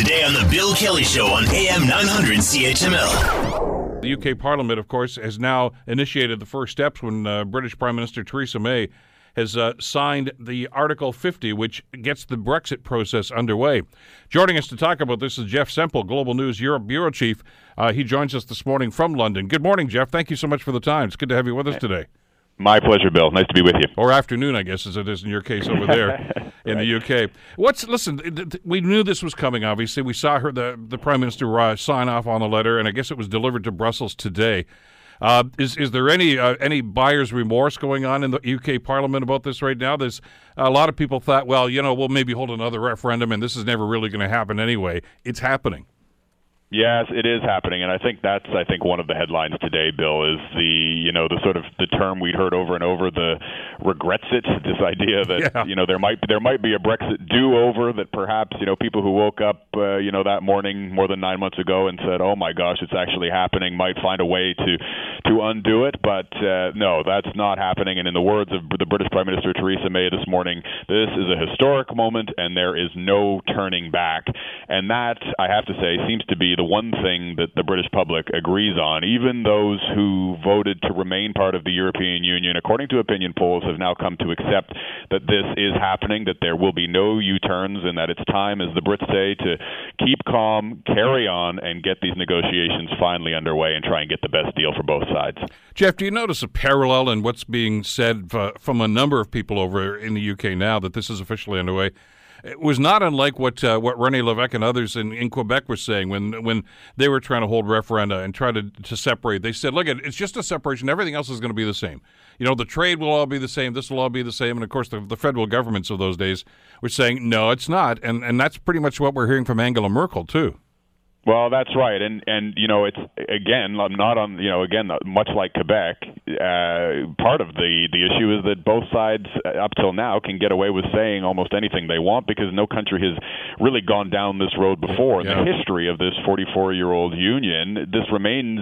Today on The Bill Kelly Show on AM 900 CHML. The UK Parliament, of course, has now initiated the first steps when uh, British Prime Minister Theresa May has uh, signed the Article 50, which gets the Brexit process underway. Joining us to talk about this is Jeff Semple, Global News Europe Bureau Chief. Uh, he joins us this morning from London. Good morning, Jeff. Thank you so much for the time. It's good to have you with us today. My pleasure, Bill. Nice to be with you. Or afternoon, I guess, as it is in your case over there in right. the UK. What's listen? We knew this was coming. Obviously, we saw her the the prime minister uh, sign off on the letter, and I guess it was delivered to Brussels today. Uh, is is there any uh, any buyer's remorse going on in the UK Parliament about this right now? There's a lot of people thought, well, you know, we'll maybe hold another referendum, and this is never really going to happen anyway. It's happening. Yes, it is happening, and I think that's I think one of the headlines today, Bill, is the you know the sort of the term we'd heard over and over, the Regrexit. This idea that yeah. you know there might there might be a Brexit do over that perhaps you know people who woke up uh, you know that morning more than nine months ago and said, oh my gosh, it's actually happening, might find a way to to undo it, but uh, no, that's not happening. And in the words of the British Prime Minister Theresa May this morning, this is a historic moment, and there is no turning back. And that I have to say seems to be the one thing that the British public agrees on. Even those who voted to remain part of the European Union, according to opinion polls, have now come to accept that this is happening, that there will be no U turns, and that it's time, as the Brits say, to keep calm, carry on, and get these negotiations finally underway and try and get the best deal for both sides. Jeff, do you notice a parallel in what's being said uh, from a number of people over in the UK now that this is officially underway? It was not unlike what uh, what René Lévesque and others in, in Quebec were saying when when they were trying to hold referenda and try to, to separate. They said, "Look, it's just a separation. Everything else is going to be the same. You know, the trade will all be the same. This will all be the same." And of course, the, the federal governments of those days were saying, "No, it's not." And and that's pretty much what we're hearing from Angela Merkel too. Well, that's right, and and you know it's again I'm not on you know again much like Quebec. Uh, part of the the issue is that both sides uh, up till now can get away with saying almost anything they want because no country has really gone down this road before in yeah. the history of this 44 year old union. This remains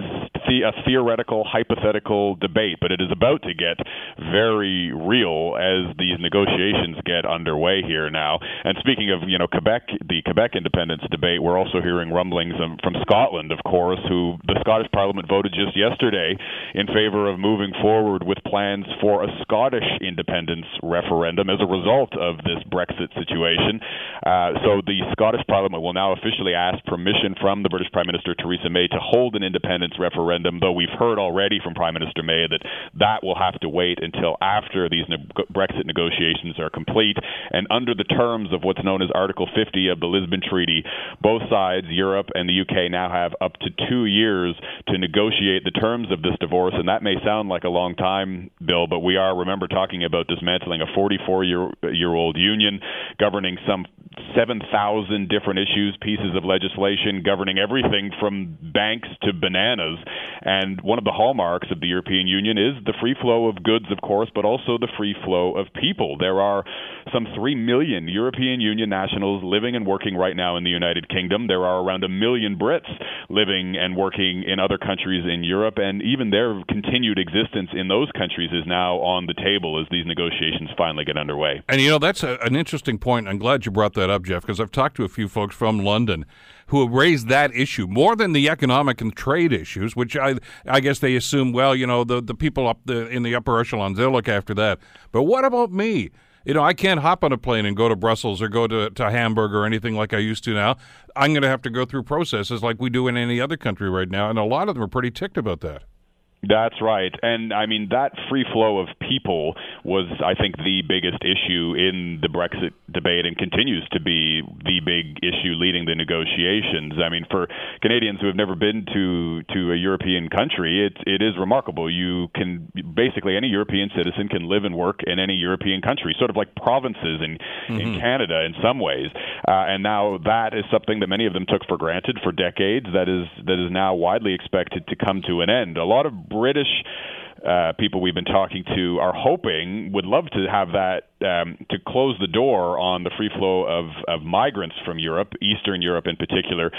the, a theoretical, hypothetical debate, but it is about to get very real as these negotiations get underway here now. And speaking of you know Quebec, the Quebec independence debate, we're also hearing rumblings from, Scotland, of course, who the Scottish Parliament voted just yesterday in favor of moving forward with plans for a Scottish independence referendum as a result of this Brexit situation. Uh, so the Scottish Parliament will now officially ask permission from the British Prime Minister Theresa May to hold an independence referendum, though we've heard already from Prime Minister May that that will have to wait until after these ne- Brexit negotiations are complete. And under the terms of what's known as Article 50 of the Lisbon Treaty, both sides, Europe and the UK now have up to two years to negotiate the terms of this divorce, and that may sound like a long time, Bill, but we are, remember, talking about dismantling a 44 year, year old union governing some 7,000 different issues, pieces of legislation governing everything from banks to bananas. And one of the hallmarks of the European Union is the free flow of goods, of course, but also the free flow of people. There are some 3 million European Union nationals living and working right now in the United Kingdom. There are around a million Brits living and working in other countries in Europe, and even their continued existence in those countries is now on the table as these negotiations finally get underway. And you know, that's a, an interesting point. I'm glad you brought that up, Jeff, because I've talked to a few folks from London who have raised that issue more than the economic and trade issues, which I I guess they assume, well, you know, the, the people up the, in the upper echelons, they'll look after that. But what about me? You know, I can't hop on a plane and go to Brussels or go to, to Hamburg or anything like I used to now. I'm going to have to go through processes like we do in any other country right now. And a lot of them are pretty ticked about that. That's right. And I mean, that free flow of people was, I think, the biggest issue in the Brexit debate and continues to be the big issue leading the negotiations. I mean, for Canadians who have never been to, to a European country, it, it is remarkable. You can basically, any European citizen can live and work in any European country, sort of like provinces in, mm-hmm. in Canada in some ways. Uh, and now that is something that many of them took for granted for decades that is, that is now widely expected to come to an end. A lot of British uh, people we've been talking to are hoping would love to have that um, to close the door on the free flow of, of migrants from Europe, Eastern Europe in particular,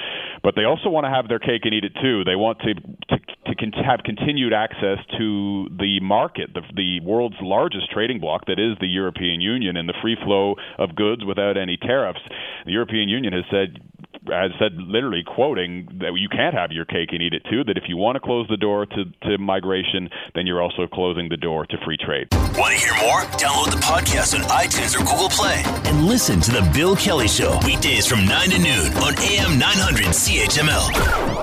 but they also want to have their cake and eat it too. They want to to, to con- have continued access to the market, the, the world's largest trading bloc that is the European Union, and the free flow of goods without any tariffs. The European Union has said has said, literally quoting, that you can't have your cake and eat it too. That if you want to close the door to, to migration, then you're also closing the door to free trade. Want to hear more? Download the podcast on iTunes or Google Play and listen to the Bill Kelly Show weekdays from 9 to noon on AM 900 CHML.